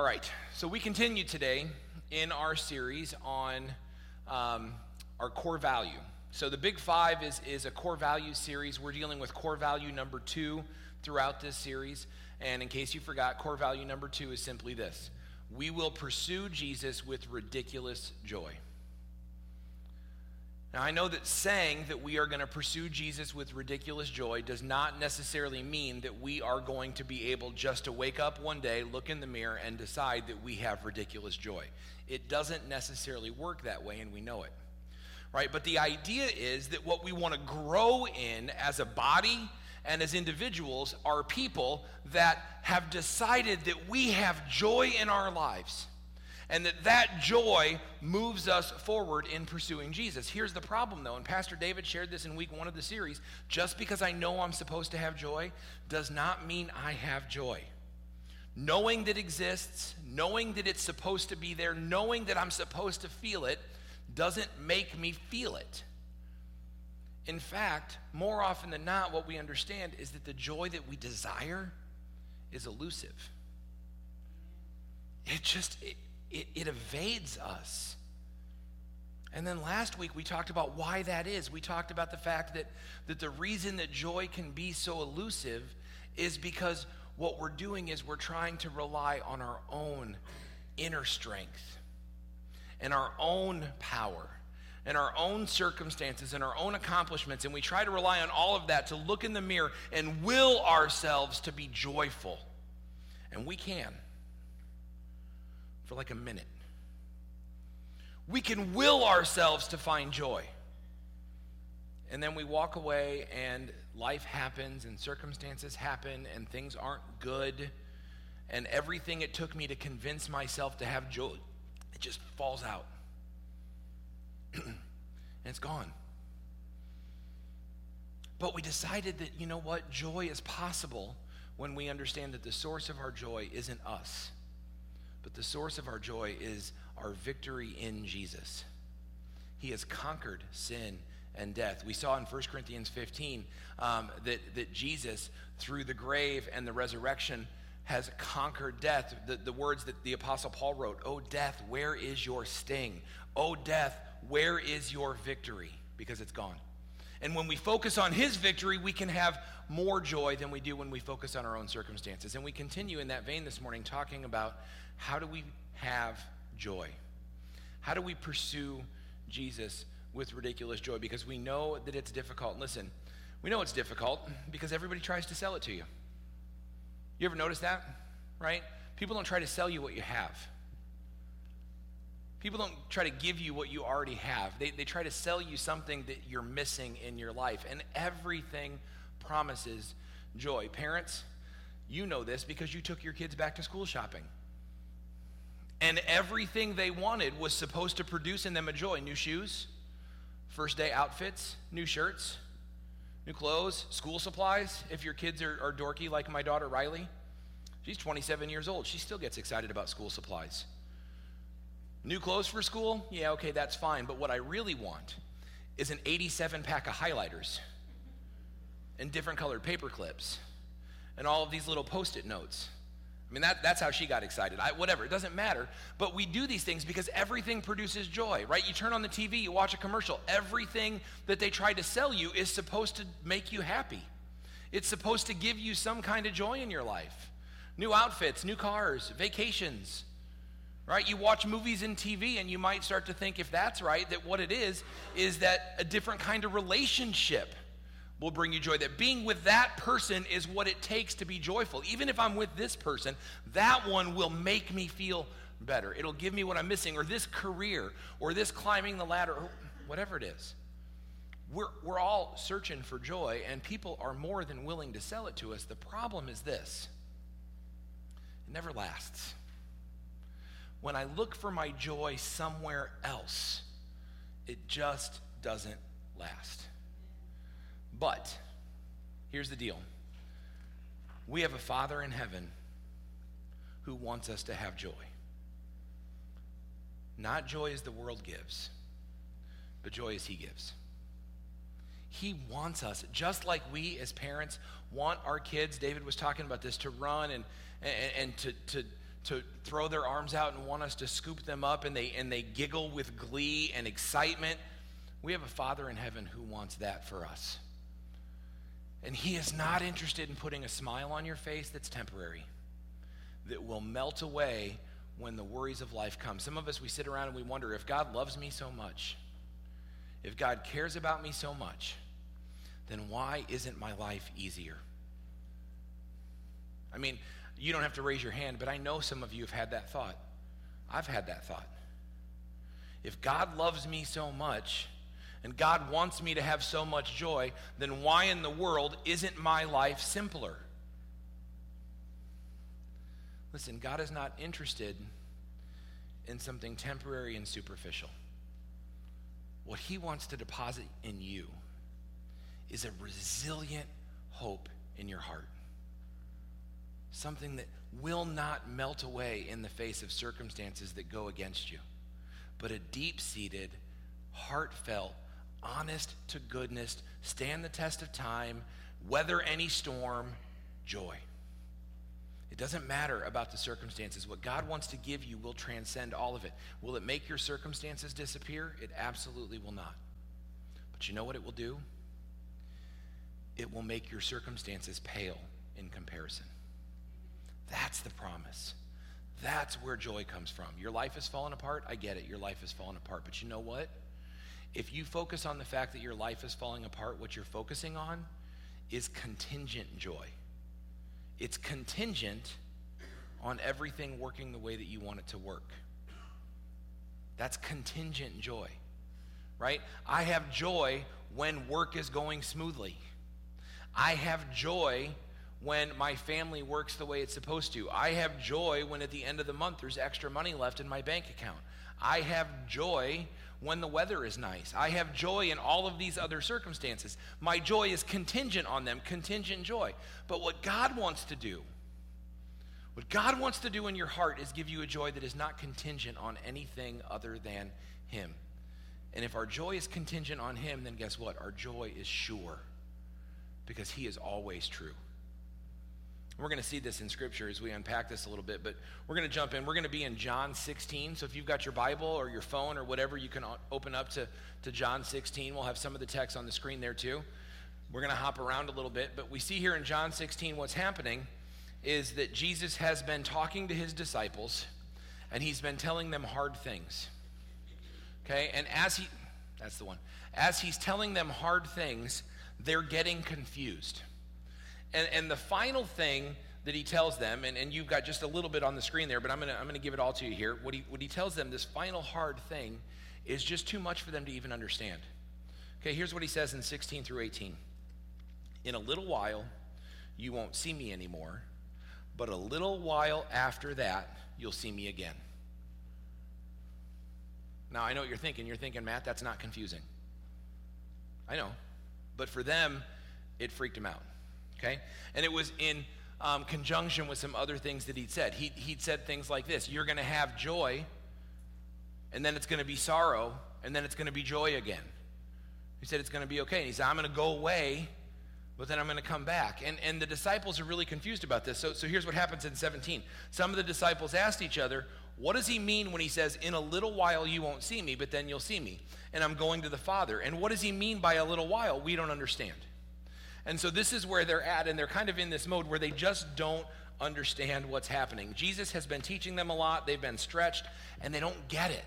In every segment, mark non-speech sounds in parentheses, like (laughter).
All right, so we continue today in our series on um, our core value. So the Big Five is, is a core value series. We're dealing with core value number two throughout this series. And in case you forgot, core value number two is simply this we will pursue Jesus with ridiculous joy. Now, I know that saying that we are going to pursue Jesus with ridiculous joy does not necessarily mean that we are going to be able just to wake up one day, look in the mirror, and decide that we have ridiculous joy. It doesn't necessarily work that way, and we know it. Right? But the idea is that what we want to grow in as a body and as individuals are people that have decided that we have joy in our lives and that that joy moves us forward in pursuing Jesus. Here's the problem though, and Pastor David shared this in week 1 of the series, just because I know I'm supposed to have joy does not mean I have joy. Knowing that exists, knowing that it's supposed to be there, knowing that I'm supposed to feel it doesn't make me feel it. In fact, more often than not, what we understand is that the joy that we desire is elusive. It just, it, it, it evades us. And then last week we talked about why that is. We talked about the fact that, that the reason that joy can be so elusive is because what we're doing is we're trying to rely on our own inner strength and our own power and our own circumstances and our own accomplishments. And we try to rely on all of that to look in the mirror and will ourselves to be joyful. And we can for like a minute. We can will ourselves to find joy. And then we walk away, and life happens, and circumstances happen, and things aren't good. And everything it took me to convince myself to have joy, it just falls out. (clears throat) and it's gone. But we decided that, you know what? Joy is possible when we understand that the source of our joy isn't us. But the source of our joy is our victory in Jesus. He has conquered sin and death. We saw in 1 Corinthians 15 um, that, that Jesus, through the grave and the resurrection, has conquered death. The, the words that the Apostle Paul wrote, Oh, death, where is your sting? Oh, death, where is your victory? Because it's gone. And when we focus on his victory, we can have more joy than we do when we focus on our own circumstances. And we continue in that vein this morning talking about how do we have joy? How do we pursue Jesus with ridiculous joy? Because we know that it's difficult. Listen, we know it's difficult because everybody tries to sell it to you. You ever notice that? Right? People don't try to sell you what you have. People don't try to give you what you already have. They, they try to sell you something that you're missing in your life. And everything promises joy. Parents, you know this because you took your kids back to school shopping and everything they wanted was supposed to produce in them a joy new shoes, first day outfits, new shirts, new clothes, school supplies. If your kids are, are dorky like my daughter Riley, she's 27 years old. She still gets excited about school supplies. New clothes for school? Yeah, okay, that's fine. But what I really want is an 87 pack of highlighters and different colored paper clips and all of these little post it notes I mean, that, that's how she got excited. I, whatever, it doesn't matter. But we do these things because everything produces joy, right? You turn on the TV, you watch a commercial. Everything that they try to sell you is supposed to make you happy. It's supposed to give you some kind of joy in your life. New outfits, new cars, vacations, right? You watch movies and TV, and you might start to think, if that's right, that what it is, is that a different kind of relationship will bring you joy. That being with that person is what it takes to be joyful. Even if I'm with this person, that one will make me feel better. It'll give me what I'm missing, or this career, or this climbing the ladder, or whatever it is. We're, we're all searching for joy, and people are more than willing to sell it to us. The problem is this it never lasts. When I look for my joy somewhere else, it just doesn't last. But here's the deal we have a Father in heaven who wants us to have joy. Not joy as the world gives, but joy as He gives. He wants us, just like we as parents want our kids, David was talking about this, to run and, and, and to, to, to throw their arms out and want us to scoop them up and they, and they giggle with glee and excitement. We have a Father in heaven who wants that for us. And He is not interested in putting a smile on your face that's temporary, that will melt away when the worries of life come. Some of us, we sit around and we wonder if God loves me so much, if God cares about me so much, then why isn't my life easier? I mean, you don't have to raise your hand, but I know some of you have had that thought. I've had that thought. If God loves me so much, and God wants me to have so much joy, then why in the world isn't my life simpler? Listen, God is not interested in something temporary and superficial. What He wants to deposit in you is a resilient hope in your heart. Something that will not melt away in the face of circumstances that go against you, but a deep seated, heartfelt, honest to goodness, stand the test of time, weather any storm, joy. It doesn't matter about the circumstances. What God wants to give you will transcend all of it. Will it make your circumstances disappear? It absolutely will not. But you know what it will do? It will make your circumstances pale in comparison. That's the promise. That's where joy comes from. Your life is falling apart. I get it. Your life is falling apart. But you know what? If you focus on the fact that your life is falling apart, what you're focusing on is contingent joy. It's contingent on everything working the way that you want it to work. That's contingent joy, right? I have joy when work is going smoothly. I have joy when my family works the way it's supposed to. I have joy when at the end of the month there's extra money left in my bank account. I have joy when the weather is nice. I have joy in all of these other circumstances. My joy is contingent on them, contingent joy. But what God wants to do, what God wants to do in your heart is give you a joy that is not contingent on anything other than Him. And if our joy is contingent on Him, then guess what? Our joy is sure because He is always true. We're going to see this in Scripture as we unpack this a little bit, but we're going to jump in. We're going to be in John 16. So if you've got your Bible or your phone or whatever, you can open up to, to John 16. We'll have some of the text on the screen there too. We're going to hop around a little bit, but we see here in John 16 what's happening is that Jesus has been talking to his disciples and he's been telling them hard things. Okay? And as he, that's the one, as he's telling them hard things, they're getting confused. And, and the final thing that he tells them, and, and you've got just a little bit on the screen there, but I'm going to I'm to give it all to you here. What he, what he tells them, this final hard thing, is just too much for them to even understand. Okay, here's what he says in 16 through 18. In a little while, you won't see me anymore, but a little while after that, you'll see me again. Now, I know what you're thinking. You're thinking, Matt, that's not confusing. I know. But for them, it freaked them out okay? And it was in um, conjunction with some other things that he'd said. He, he'd said things like this You're going to have joy, and then it's going to be sorrow, and then it's going to be joy again. He said it's going to be okay. And he said, I'm going to go away, but then I'm going to come back. And, and the disciples are really confused about this. So, so here's what happens in 17. Some of the disciples asked each other, What does he mean when he says, In a little while you won't see me, but then you'll see me? And I'm going to the Father. And what does he mean by a little while? We don't understand. And so this is where they're at, and they're kind of in this mode where they just don't understand what's happening. Jesus has been teaching them a lot, they've been stretched, and they don't get it.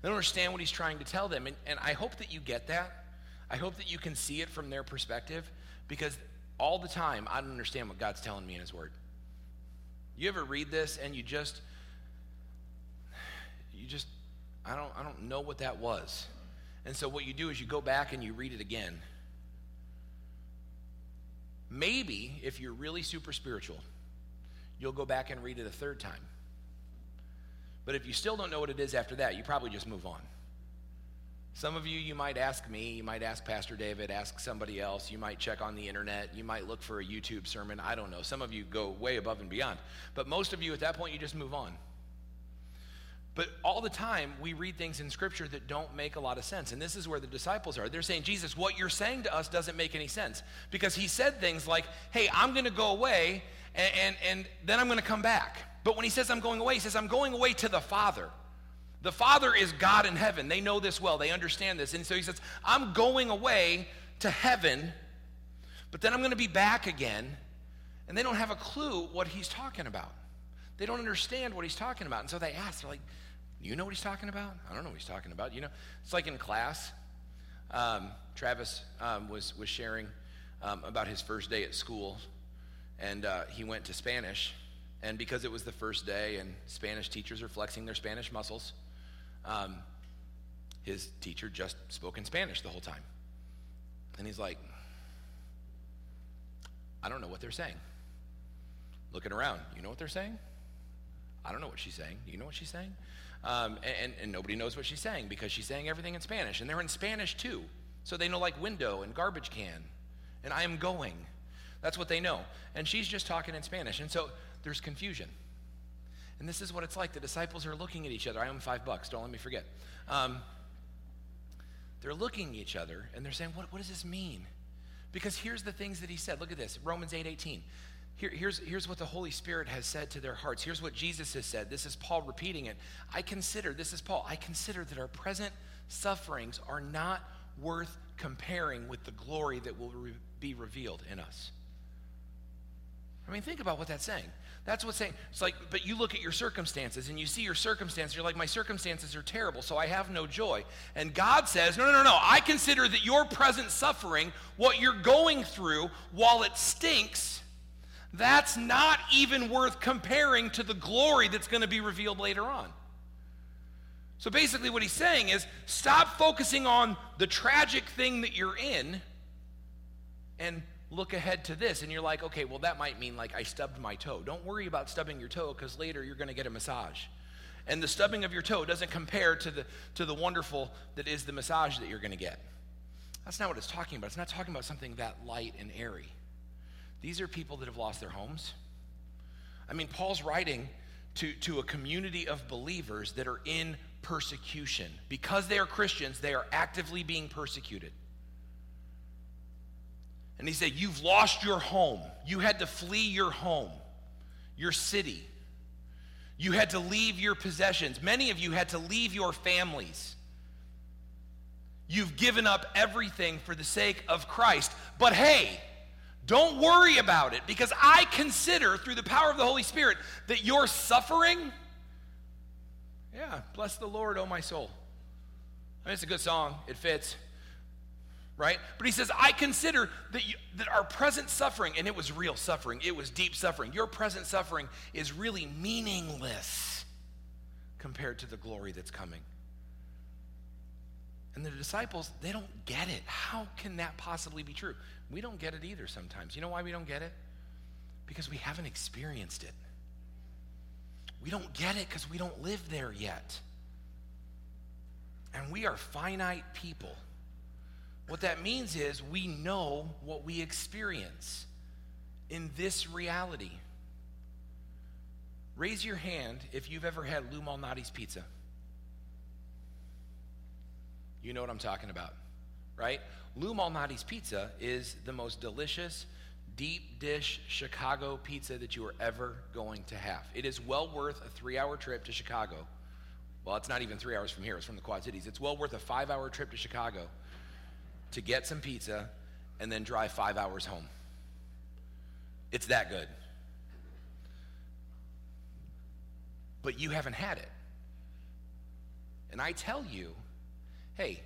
They don't understand what he's trying to tell them. And, and I hope that you get that. I hope that you can see it from their perspective because all the time I don't understand what God's telling me in his word. You ever read this and you just you just I don't I don't know what that was. And so what you do is you go back and you read it again Maybe if you're really super spiritual, you'll go back and read it a third time. But if you still don't know what it is after that, you probably just move on. Some of you, you might ask me, you might ask Pastor David, ask somebody else, you might check on the internet, you might look for a YouTube sermon. I don't know. Some of you go way above and beyond. But most of you, at that point, you just move on. But all the time, we read things in Scripture that don't make a lot of sense. And this is where the disciples are. They're saying, Jesus, what you're saying to us doesn't make any sense. Because he said things like, hey, I'm going to go away, and, and, and then I'm going to come back. But when he says I'm going away, he says I'm going away to the Father. The Father is God in heaven. They know this well, they understand this. And so he says, I'm going away to heaven, but then I'm going to be back again. And they don't have a clue what he's talking about. They don't understand what he's talking about. And so they ask, they're like, You know what he's talking about? I don't know what he's talking about. You know, it's like in class. Um, Travis um, was, was sharing um, about his first day at school, and uh, he went to Spanish. And because it was the first day and Spanish teachers are flexing their Spanish muscles, um, his teacher just spoke in Spanish the whole time. And he's like, I don't know what they're saying. Looking around, you know what they're saying? I don't know what she's saying. Do you know what she's saying? Um, and, and nobody knows what she's saying because she's saying everything in Spanish. And they're in Spanish too. So they know like window and garbage can and I am going. That's what they know. And she's just talking in Spanish. And so there's confusion. And this is what it's like. The disciples are looking at each other. I owe five bucks. Don't let me forget. Um, they're looking at each other and they're saying, what, what does this mean? Because here's the things that he said. Look at this Romans 8 18. Here, here's, here's what the Holy Spirit has said to their hearts. Here's what Jesus has said. This is Paul repeating it. I consider, this is Paul, I consider that our present sufferings are not worth comparing with the glory that will re- be revealed in us. I mean, think about what that's saying. That's what's saying. It's like, but you look at your circumstances and you see your circumstances, you're like, my circumstances are terrible, so I have no joy. And God says, no, no, no, no. I consider that your present suffering, what you're going through, while it stinks, that's not even worth comparing to the glory that's going to be revealed later on. So basically, what he's saying is stop focusing on the tragic thing that you're in and look ahead to this. And you're like, okay, well, that might mean like I stubbed my toe. Don't worry about stubbing your toe because later you're going to get a massage. And the stubbing of your toe doesn't compare to the, to the wonderful that is the massage that you're going to get. That's not what it's talking about. It's not talking about something that light and airy. These are people that have lost their homes. I mean, Paul's writing to, to a community of believers that are in persecution. Because they are Christians, they are actively being persecuted. And he said, You've lost your home. You had to flee your home, your city. You had to leave your possessions. Many of you had to leave your families. You've given up everything for the sake of Christ. But hey, don't worry about it because I consider through the power of the Holy Spirit that your suffering, yeah, bless the Lord, oh my soul. I mean, it's a good song, it fits, right? But he says, I consider that, you, that our present suffering, and it was real suffering, it was deep suffering. Your present suffering is really meaningless compared to the glory that's coming. And the disciples, they don't get it. How can that possibly be true? We don't get it either sometimes. You know why we don't get it? Because we haven't experienced it. We don't get it because we don't live there yet. And we are finite people. What that means is we know what we experience in this reality. Raise your hand if you've ever had Lou Malnati's pizza. You know what I'm talking about, right? Lou Malnati's pizza is the most delicious, deep dish Chicago pizza that you are ever going to have. It is well worth a three hour trip to Chicago. Well, it's not even three hours from here, it's from the Quad Cities. It's well worth a five hour trip to Chicago to get some pizza and then drive five hours home. It's that good. But you haven't had it. And I tell you, hey,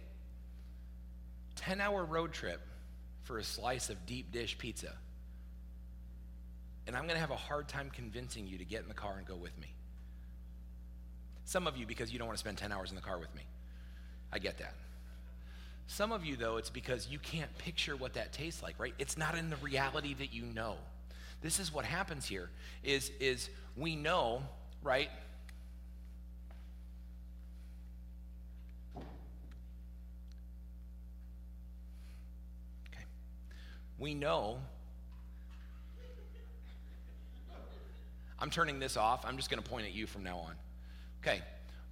10 hour road trip for a slice of deep dish pizza. And I'm going to have a hard time convincing you to get in the car and go with me. Some of you, because you don't want to spend 10 hours in the car with me. I get that. Some of you, though, it's because you can't picture what that tastes like, right? It's not in the reality that you know. This is what happens here is, is we know, right? We know. I'm turning this off. I'm just going to point at you from now on. Okay.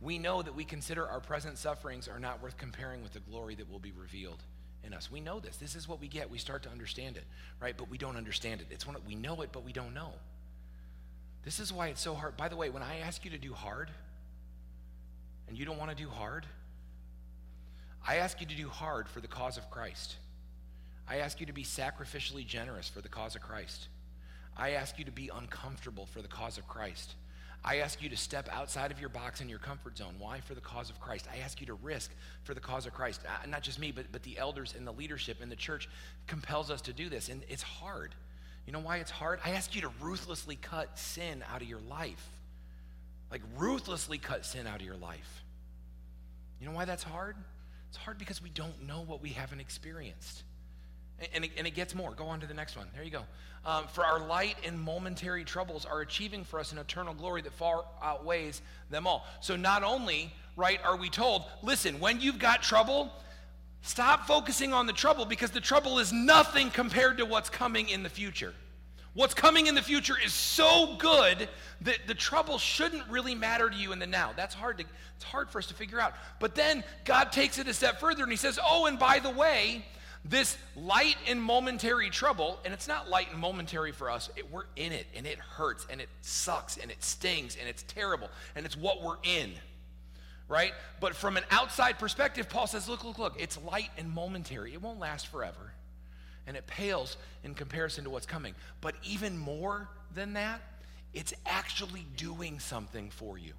We know that we consider our present sufferings are not worth comparing with the glory that will be revealed in us. We know this. This is what we get. We start to understand it, right? But we don't understand it. It's one we know it, but we don't know. This is why it's so hard. By the way, when I ask you to do hard and you don't want to do hard, I ask you to do hard for the cause of Christ. I ask you to be sacrificially generous for the cause of Christ. I ask you to be uncomfortable for the cause of Christ. I ask you to step outside of your box and your comfort zone. Why? For the cause of Christ. I ask you to risk for the cause of Christ. Uh, not just me, but, but the elders and the leadership in the church compels us to do this. And it's hard. You know why it's hard? I ask you to ruthlessly cut sin out of your life. Like, ruthlessly cut sin out of your life. You know why that's hard? It's hard because we don't know what we haven't experienced. And it, and it gets more. Go on to the next one. There you go. Um, for our light and momentary troubles are achieving for us an eternal glory that far outweighs them all. So not only, right, are we told, listen, when you've got trouble, stop focusing on the trouble because the trouble is nothing compared to what's coming in the future. What's coming in the future is so good that the trouble shouldn't really matter to you in the now. That's hard to it's hard for us to figure out. But then God takes it a step further and he says, "Oh, and by the way, this light and momentary trouble, and it's not light and momentary for us, it, we're in it and it hurts and it sucks and it stings and it's terrible and it's what we're in, right? But from an outside perspective, Paul says, look, look, look, it's light and momentary. It won't last forever. And it pales in comparison to what's coming. But even more than that, it's actually doing something for you.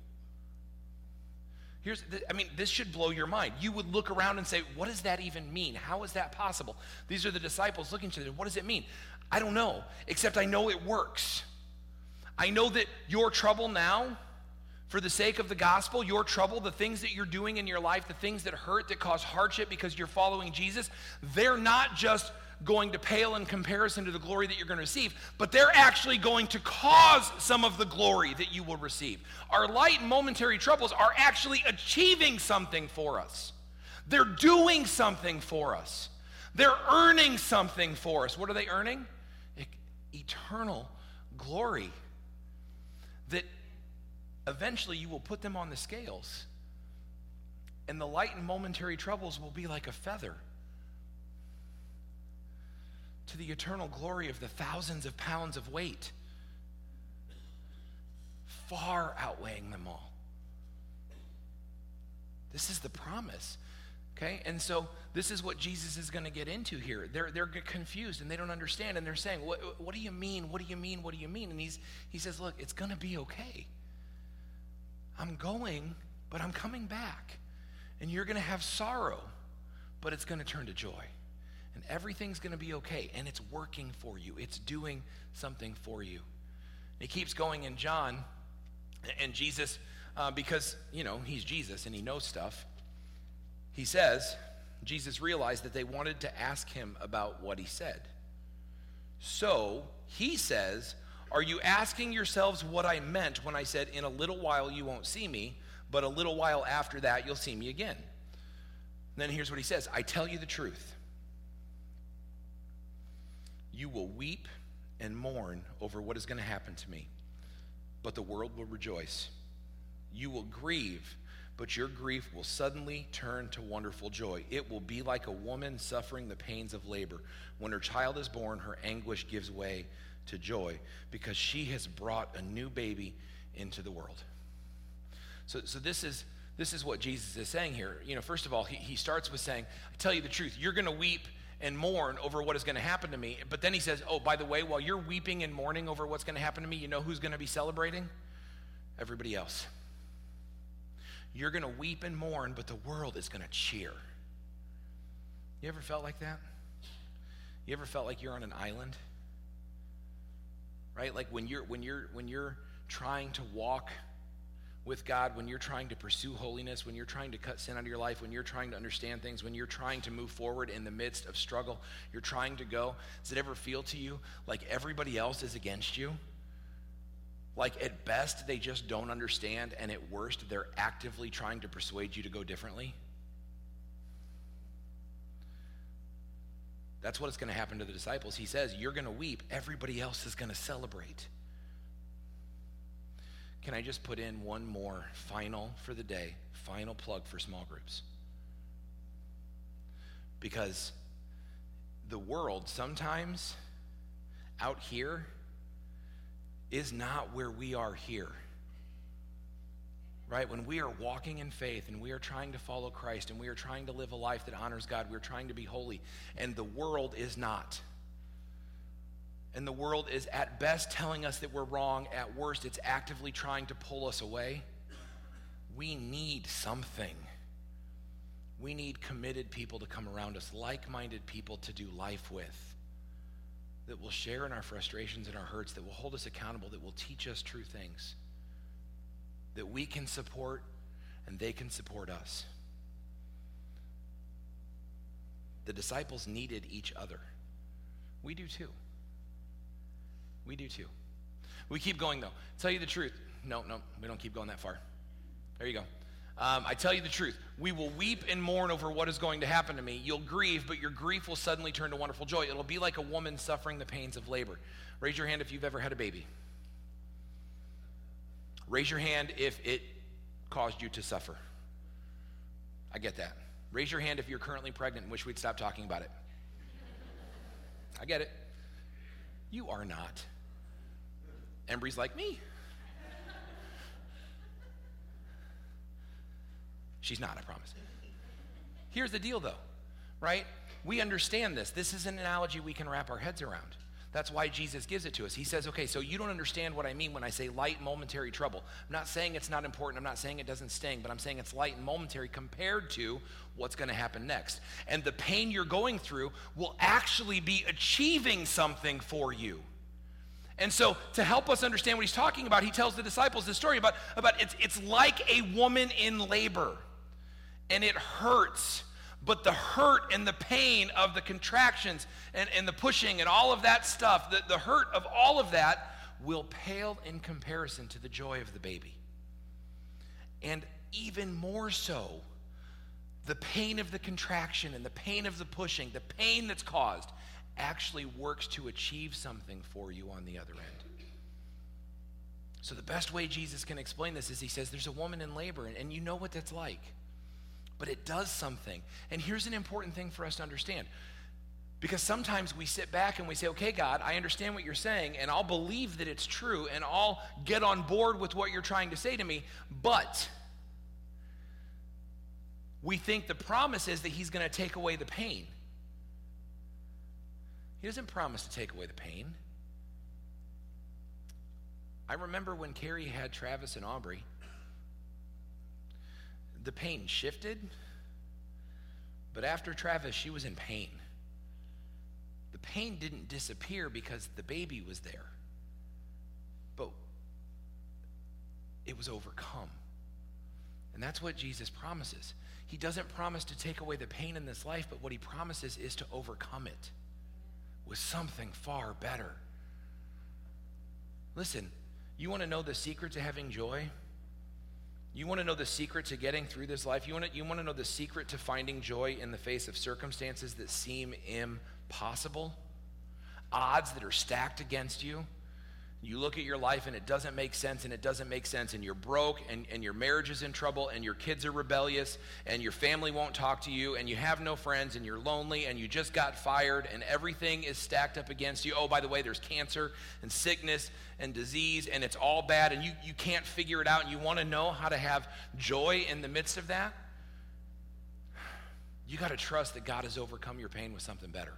Here's, I mean, this should blow your mind. You would look around and say, what does that even mean? How is that possible? These are the disciples looking to them. What does it mean? I don't know, except I know it works. I know that your trouble now, for the sake of the gospel, your trouble, the things that you're doing in your life, the things that hurt, that cause hardship because you're following Jesus, they're not just going to pale in comparison to the glory that you're going to receive, but they're actually going to cause some of the glory that you will receive. Our light and momentary troubles are actually achieving something for us, they're doing something for us, they're earning something for us. What are they earning? eternal glory. That eventually you will put them on the scales, and the light and momentary troubles will be like a feather to the eternal glory of the thousands of pounds of weight, far outweighing them all. This is the promise. Okay? And so this is what Jesus is going to get into here. They're, they're confused and they don't understand. And they're saying, what, what do you mean? What do you mean? What do you mean? And he's, he says, Look, it's going to be okay. I'm going, but I'm coming back. And you're going to have sorrow, but it's going to turn to joy and everything's going to be okay and it's working for you. It's doing something for you. And he keeps going in john and jesus uh, because you know he's jesus and he knows stuff he says jesus realized that they wanted to ask him about what he said. So he says are you asking yourselves what i meant when i said in a little while you won't see me but a little while after that you'll see me again and then here's what he says i tell you the truth you will weep and mourn over what is going to happen to me, but the world will rejoice. You will grieve, but your grief will suddenly turn to wonderful joy. It will be like a woman suffering the pains of labor. When her child is born, her anguish gives way to joy because she has brought a new baby into the world. So, so this is this is what Jesus is saying here. You know, first of all, he, he starts with saying, I tell you the truth, you're going to weep and mourn over what is going to happen to me. But then he says, Oh, by the way, while you're weeping and mourning over what's going to happen to me, you know who's going to be celebrating? Everybody else. You're going to weep and mourn, but the world is going to cheer. You ever felt like that? You ever felt like you're on an island? Right? Like when you're when you're when you're trying to walk with God, when you're trying to pursue holiness, when you're trying to cut sin out of your life, when you're trying to understand things, when you're trying to move forward in the midst of struggle, you're trying to go, does it ever feel to you like everybody else is against you? Like at best, they just don't understand, and at worst, they're actively trying to persuade you to go differently? That's what is going to happen to the disciples. He says, You're going to weep, everybody else is going to celebrate. Can I just put in one more final for the day, final plug for small groups? Because the world sometimes out here is not where we are here. Right? When we are walking in faith and we are trying to follow Christ and we are trying to live a life that honors God, we're trying to be holy, and the world is not. And the world is at best telling us that we're wrong, at worst, it's actively trying to pull us away. We need something. We need committed people to come around us, like minded people to do life with, that will share in our frustrations and our hurts, that will hold us accountable, that will teach us true things, that we can support and they can support us. The disciples needed each other. We do too. We do too. We keep going though. Tell you the truth. No, no, we don't keep going that far. There you go. Um, I tell you the truth. We will weep and mourn over what is going to happen to me. You'll grieve, but your grief will suddenly turn to wonderful joy. It'll be like a woman suffering the pains of labor. Raise your hand if you've ever had a baby. Raise your hand if it caused you to suffer. I get that. Raise your hand if you're currently pregnant and wish we'd stop talking about it. I get it. You are not. Embry's like me. She's not, I promise. Here's the deal, though, right? We understand this. This is an analogy we can wrap our heads around. That's why Jesus gives it to us. He says, okay, so you don't understand what I mean when I say light momentary trouble. I'm not saying it's not important. I'm not saying it doesn't sting, but I'm saying it's light and momentary compared to what's going to happen next. And the pain you're going through will actually be achieving something for you. And so, to help us understand what he's talking about, he tells the disciples this story about, about it's, it's like a woman in labor and it hurts. But the hurt and the pain of the contractions and, and the pushing and all of that stuff, the, the hurt of all of that will pale in comparison to the joy of the baby. And even more so, the pain of the contraction and the pain of the pushing, the pain that's caused, actually works to achieve something for you on the other end. So, the best way Jesus can explain this is he says, There's a woman in labor, and, you know what that's like but it does something. And here's an important thing for us to understand. Because sometimes we sit back and we say, okay, God, I understand what you're saying, and I'll believe that it's true, and I'll get on board with what you're trying to say to me, but we think the promise is that He's going to take away the pain. He doesn't promise to take away the pain. I remember when Carrie had Travis and Aubrey the pain shifted, but after Travis, she was in pain. The pain didn't disappear because the baby was there, but it was overcome. And that's what Jesus promises. He doesn't promise to take away the pain in this life, but what he promises is to overcome it with something far better. Listen, you want to know the secret to having joy? You want to know the secret to getting through this life? You want to, you want to know the secret to finding joy in the face of circumstances that seem impossible? Odds that are stacked against you? You look at your life and it doesn't make sense and it doesn't make sense, and you're broke and, and your marriage is in trouble and your kids are rebellious and your family won't talk to you and you have no friends and you're lonely and you just got fired and everything is stacked up against you. Oh, by the way, there's cancer and sickness and disease and it's all bad and you, you can't figure it out and you want to know how to have joy in the midst of that. You got to trust that God has overcome your pain with something better.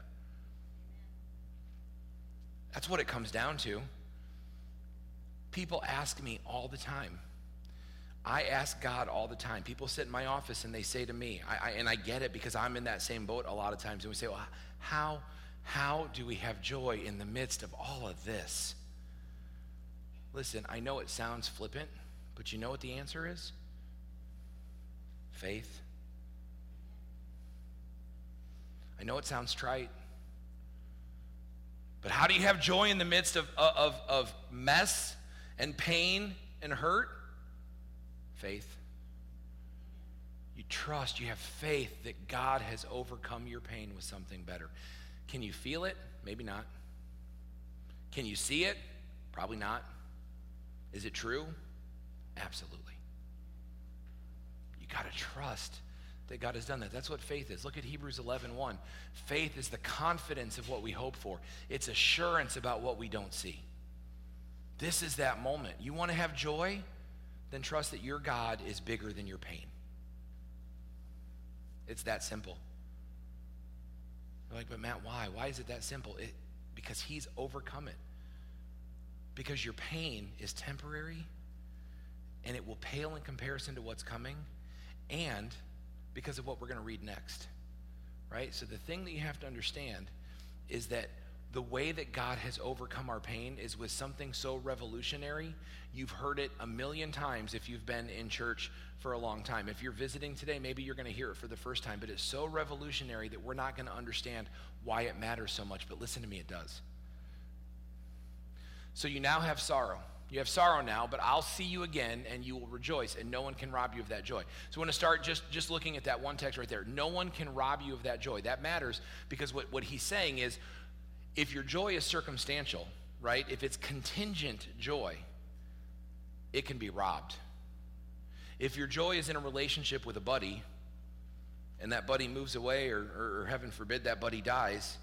That's what it comes down to. People ask me all the time. I ask God all the time. People sit in my office and they say to me, I, I, and I get it because I'm in that same boat a lot of times. And we say, well, how, how do we have joy in the midst of all of this? Listen, I know it sounds flippant, but you know what the answer is? Faith. I know it sounds trite, but how do you have joy in the midst of, of, of mess and pain and hurt? Faith. You trust, you have faith that God has overcome your pain with something better. Can you feel it? Maybe not. Can you see it? Probably not. Is it true? Absolutely. You got to trust that God has done that. That's what faith is. Look at Hebrews 11 1. Faith is the confidence of what we hope for, it's assurance about what we don't see. This is that moment. You want to have joy? Then trust that your God is bigger than your pain. It's that simple. You're like, but Matt, why? Why is it that simple? It, because he's overcome it. Because your pain is temporary and it will pale in comparison to what's coming, and because of what we're going to read next. Right? So the thing that you have to understand is that the way that God has overcome our pain is with something so revolutionary. You've heard it a million times if you've been in church for a long time. If you're visiting today, maybe you're going to hear it for the first time, but it's so revolutionary that we're not going to understand why it matters so much. But listen to me, it does. So you now have sorrow. You have sorrow now, but I'll see you again and you will rejoice, and no one can rob you of that joy. So I want to start just, just looking at that one text right there. No one can rob you of that joy. That matters because what, what he's saying is if your joy is circumstantial, right, if it's contingent joy, it can be robbed. If your joy is in a relationship with a buddy and that buddy moves away, or, or, or heaven forbid that buddy dies,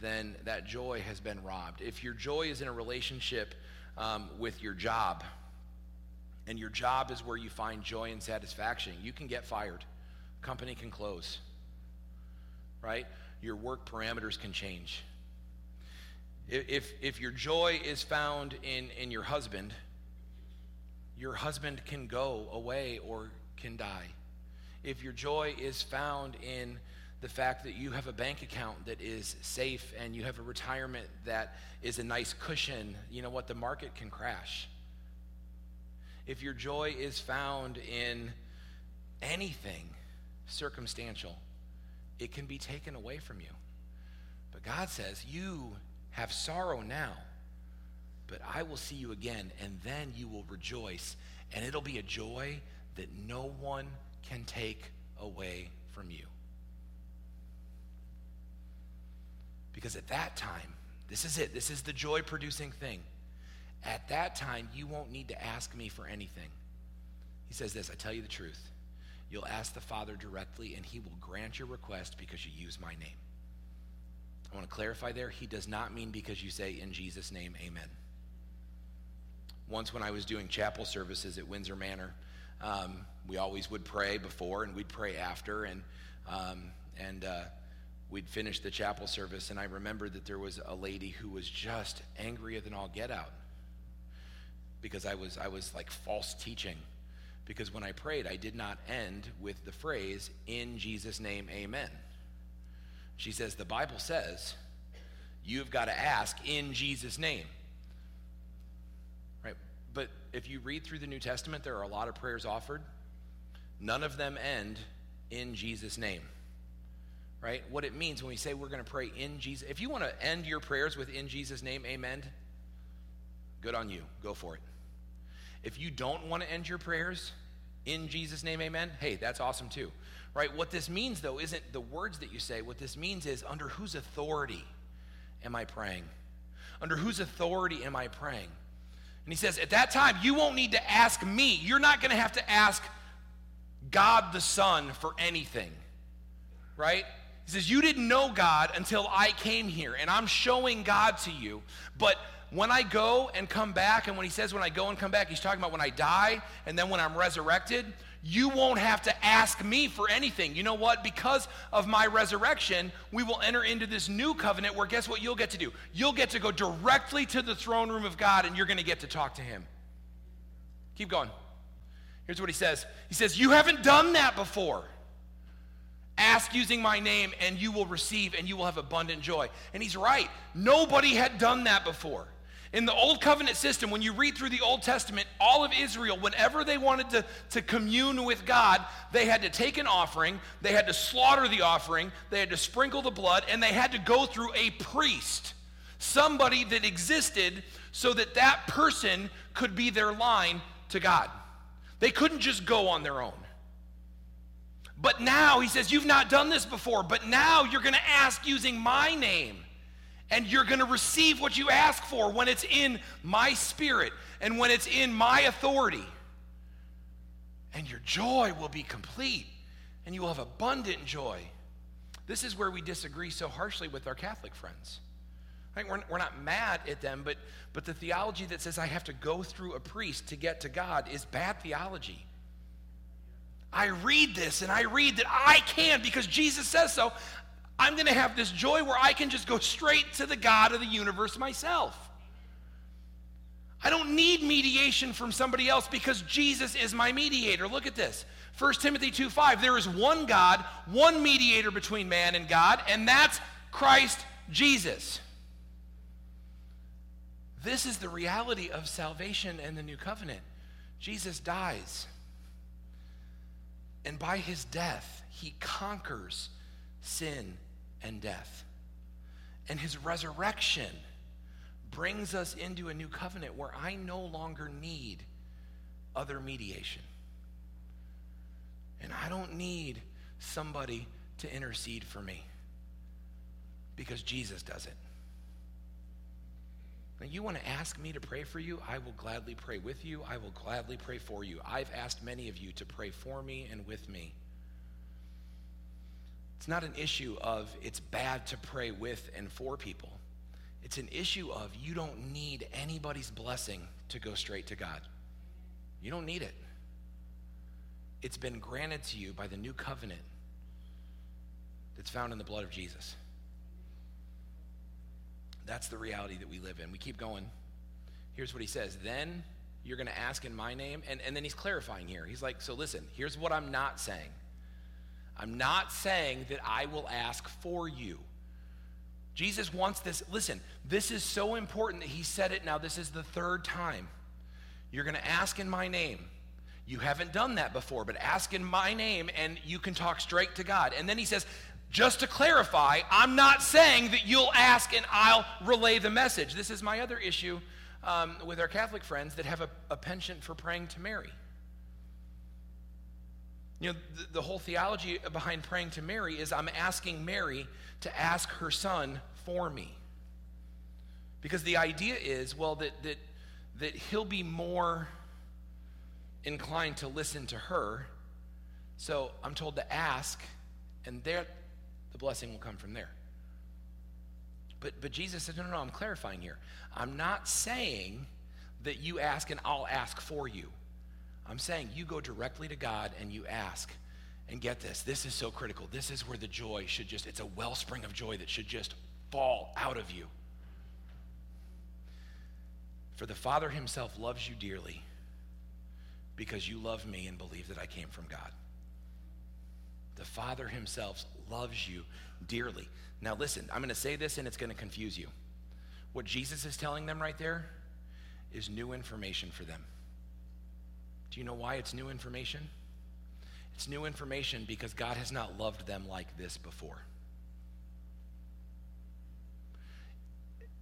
then that joy has been robbed. If your joy is in a relationship um, with your job, and your job is where you find joy and satisfaction, you can get fired. Company can close, right? Your work parameters can change. If, if your joy is found in, in your husband, your husband can go away or can die. If your joy is found in the fact that you have a bank account that is safe and you have a retirement that is a nice cushion, you know what? The market can crash. If your joy is found in anything circumstantial, it can be taken away from you. But God says, You have sorrow now, but I will see you again, and then you will rejoice, and it'll be a joy that no one can take away from you. Because at that time, this is it, this is the joy producing thing. At that time, you won't need to ask me for anything. He says this I tell you the truth. You'll ask the Father directly, and He will grant your request because you use my name. I want to clarify there, he does not mean because you say, in Jesus' name, amen. Once, when I was doing chapel services at Windsor Manor, um, we always would pray before and we'd pray after, and, um, and uh, we'd finish the chapel service. And I remember that there was a lady who was just angrier than all get out because I was, I was like false teaching. Because when I prayed, I did not end with the phrase, in Jesus' name, amen. She says, The Bible says you've got to ask in Jesus' name. Right? But if you read through the New Testament, there are a lot of prayers offered. None of them end in Jesus' name. Right? What it means when we say we're going to pray in Jesus, if you want to end your prayers with in Jesus' name, amen, good on you. Go for it. If you don't want to end your prayers in Jesus' name, amen, hey, that's awesome too right? What this means, though, isn't the words that you say. What this means is under whose authority am I praying? Under whose authority am I praying? And he says, at that time, you won't need to ask me. You're not going to have to ask God the Son for anything, right? He says, You didn't know God until I came here, and I'm showing God to you. But when I go and come back, and when he says when I go and come back, he's talking about when I die and then when I'm resurrected you won't have to ask me for anything. You know what? Because of my resurrection, we will enter into this new covenant where guess what you'll get to do? You'll get to go directly to the throne room of God and you're going to get to talk to him. Keep going. Here's what he says He says, You haven't done that before. Ask using my name and you will receive and you will have abundant joy. And he's right. Nobody had done that before. In the Old Covenant system, when you read through the Old Testament, all of Israel, whenever they wanted to, to commune with God, they had to take an offering, they had to slaughter the offering, they had to sprinkle the blood, and they had to go through a priest, somebody that existed so that that person could be their line to God. They couldn't just go on their own. But now, he says, You've not done this before, but now you're going to ask using my name and you're going to receive what you ask for when it's in my spirit and when it's in my authority. And your joy will be complete and you will have abundant joy. This is where we disagree so harshly with our Catholic friends. Right? We're, we're not mad at them, but, but the theology that says I have to go through a priest to get to God is bad theology. I read this and I read that I can because Jesus says so. I'm going to have this joy where I can just go straight to the God of the universe myself. I don't need mediation from somebody else because Jesus is my mediator. Look at this. 1 Timothy 2 5. There is one God, one mediator between man and God, and that's Christ Jesus. This is the reality of salvation and the new covenant. Jesus dies. And by his death, he conquers sin and death. And his resurrection brings us into a new covenant where I no longer need other mediation. And I don't need somebody to intercede for me because Jesus does it. Now, you want to ask me to pray for you? I will gladly pray with you. I will gladly pray for you. I've asked many of you to pray for me and with me. It's not an issue of it's bad to pray with and for people. It's an issue of you don't need anybody's blessing to go straight to God. You don't need it. It's been granted to you by the new covenant that's found in the blood of Jesus. That's the reality that we live in. We keep going. Here's what he says Then you're going to ask in my name. And, and then he's clarifying here. He's like, So listen, here's what I'm not saying. I'm not saying that I will ask for you. Jesus wants this. Listen, this is so important that he said it now. This is the third time. You're going to ask in my name. You haven't done that before, but ask in my name and you can talk straight to God. And then he says, just to clarify, I'm not saying that you'll ask and I'll relay the message. This is my other issue um, with our Catholic friends that have a, a, penchant for praying to Mary. You know, the, the whole theology behind praying to Mary is I'm asking Mary to ask her son for me. Because the idea is, well, that, that, that he'll be more inclined to listen to her. So I'm told to ask, and there, the blessing will come from there. But, but Jesus said, no, no, no, I'm clarifying here. I'm not saying that you ask and I'll ask for you. I'm saying you go directly to God and you ask. And get this, this is so critical. This is where the joy should just, it's a wellspring of joy that should just fall out of you. For the Father Himself loves you dearly because you love me and believe that I came from God. The Father Himself loves you dearly. Now, listen, I'm going to say this and it's going to confuse you. What Jesus is telling them right there is new information for them. Do you know why it's new information? It's new information because God has not loved them like this before.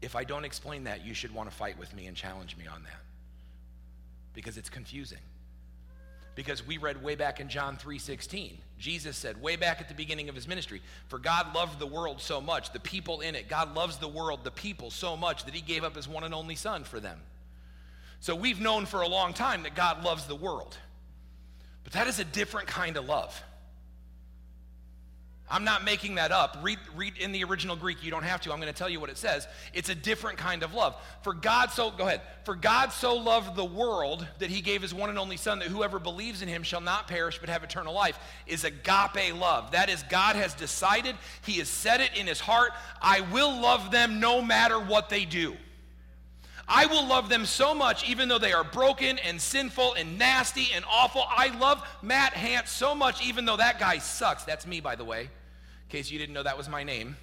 If I don't explain that, you should want to fight with me and challenge me on that because it's confusing because we read way back in John 3:16. Jesus said way back at the beginning of his ministry, "For God loved the world so much, the people in it. God loves the world, the people so much that he gave up his one and only son for them." So we've known for a long time that God loves the world. But that is a different kind of love. I'm not making that up. Read, read in the original Greek. You don't have to. I'm going to tell you what it says. It's a different kind of love. For God so, go ahead. For God so loved the world that he gave his one and only Son, that whoever believes in him shall not perish but have eternal life, is agape love. That is, God has decided, he has said it in his heart, I will love them no matter what they do. I will love them so much, even though they are broken and sinful and nasty and awful. I love Matt Hant so much, even though that guy sucks. That's me, by the way in case you didn't know that was my name.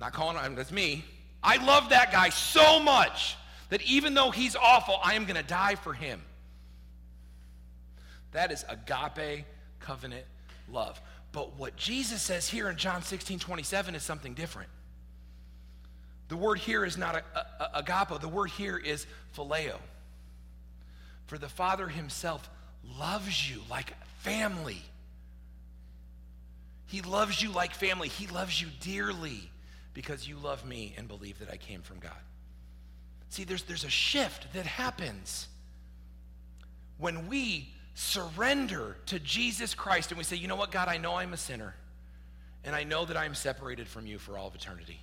Not calling him, that's me. I love that guy so much that even though he's awful, I am going to die for him. That is agape covenant love. But what Jesus says here in John 16 27 is something different. The word here is not a, a, the word here is phileo. For the Father himself loves you like family. He loves you like family. He loves you dearly because you love me and believe that I came from God. See, there's, there's a shift that happens when we surrender to Jesus Christ and we say, you know what, God, I know I'm a sinner and I know that I'm separated from you for all of eternity.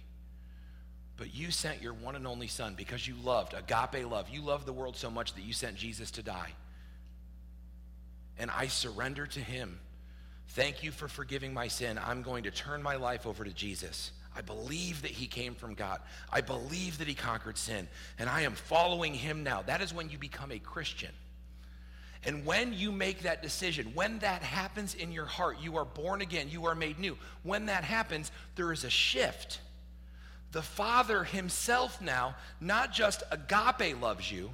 But you sent your one and only Son because you loved, agape love. You loved the world so much that you sent Jesus to die. And I surrender to him. Thank you for forgiving my sin. I'm going to turn my life over to Jesus. I believe that he came from God. I believe that he conquered sin. And I am following him now. That is when you become a Christian. And when you make that decision, when that happens in your heart, you are born again, you are made new. When that happens, there is a shift. The Father Himself now, not just agape loves you,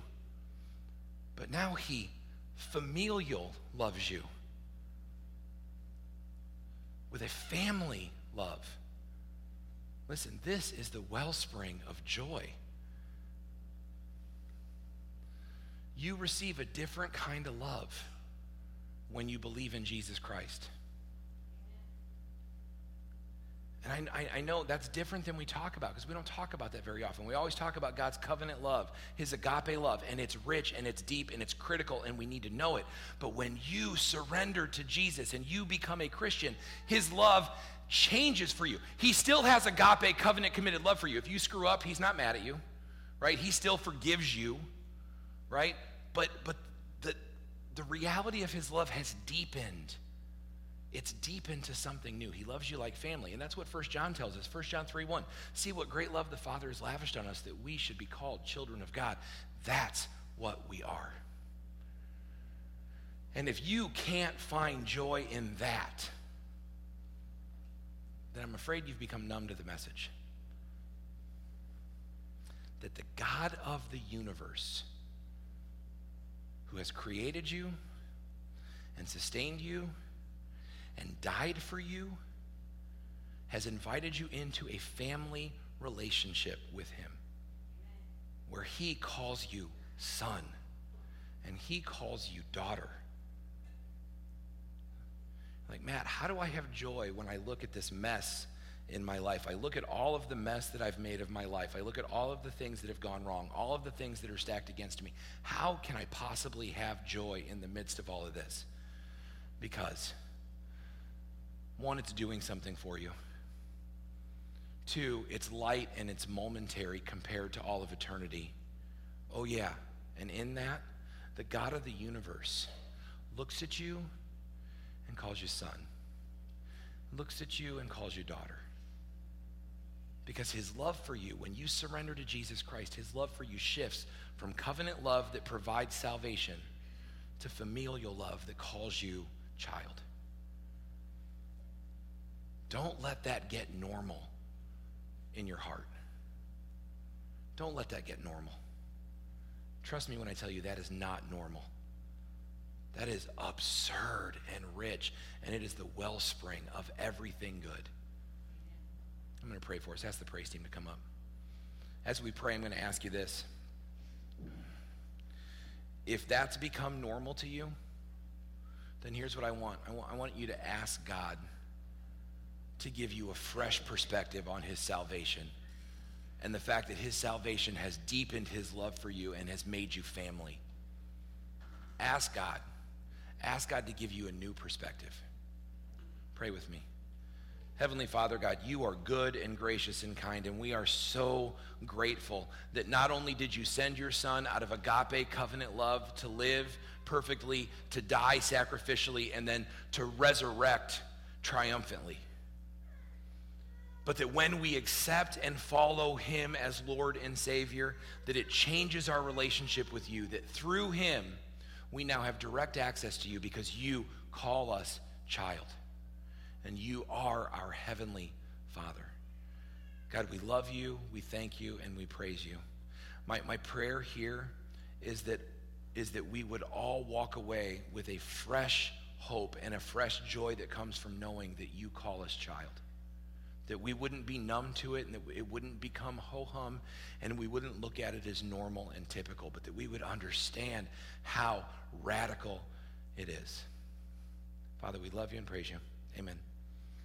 but now He familial loves you with a family love. Listen, this is the wellspring of joy. You receive a different kind of love when you believe in Jesus Christ. And I, I, know that's different than we talk about because we don't talk about that very often. We always talk about God's covenant love, His agape love, and it's rich and it's deep and it's critical and we need to know it. But when you surrender to Jesus and you become a Christian, His love changes for you. He still has agape, covenant committed love for you. If you screw up, He's not mad at you, right? He still forgives you, right? But, but the, the reality of His love has deepened it's deep into something new. He loves you like family. And that's what 1 John tells us. 1 John 3 1. See what great love the Father has lavished on us that we should be called children of God. That's what we are. And if you can't find joy in that, then I'm afraid you've become numb to the message. That the God of the universe, who has created you and sustained you and died for you has invited you into a family relationship with him where he calls you son and he calls you daughter. Like, Matt, how do I have joy when I look at this mess in my life? I look at all of the mess that I've made of my life. I look at all of the things that have gone wrong, all of the things that are stacked against me. How can I possibly have joy in the midst of all of this? Because one, it's doing something for you. Two, it's light and it's momentary compared to all of eternity. Oh, yeah. And in that, the God of the universe looks at you and calls you son, looks at you and calls you daughter. Because his love for you, when you surrender to Jesus Christ, his love for you shifts from covenant love that provides salvation to familial love that calls you child. Don't let that get normal in your heart. Don't let that get normal. Trust me when I tell you that is not normal. That is absurd and rich, and it is the wellspring of everything good. I'm going to pray for us. Ask the praise team to come up. As we pray, I'm going to ask you this. If that's become normal to you, then here's what I want I want, I want you to ask God to give you a fresh perspective on his salvation and the fact that his salvation has deepened his love for you and has made you family. Ask God. Ask God to give you a new perspective. Pray with me. Heavenly Father, God, you are good and gracious and kind, and we are so grateful that not only did you send your Son out of agape covenant love to live perfectly, to die sacrificially, and then to resurrect triumphantly but that when we accept and follow him as Lord and Savior, that it changes our relationship with you, that through him we now have direct access to you because you call us child. And you are our heavenly Father. God, we love you, we thank you, and we praise you. My, my prayer here is that, is that we would all walk away with a fresh hope and a fresh joy that comes from knowing that you call us child that we wouldn't be numb to it and that it wouldn't become ho hum and we wouldn't look at it as normal and typical, but that we would understand how radical it is. Father, we love you and praise you. Amen.